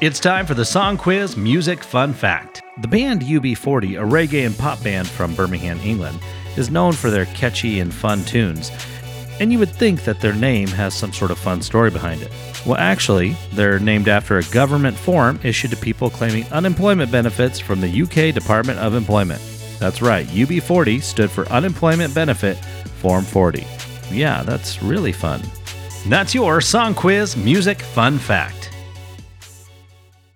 It's time for the Song Quiz Music Fun Fact. The band UB40, a reggae and pop band from Birmingham, England, is known for their catchy and fun tunes. And you would think that their name has some sort of fun story behind it. Well, actually, they're named after a government form issued to people claiming unemployment benefits from the UK Department of Employment. That's right, UB40 stood for Unemployment Benefit Form 40. Yeah, that's really fun. That's your Song Quiz Music Fun Fact.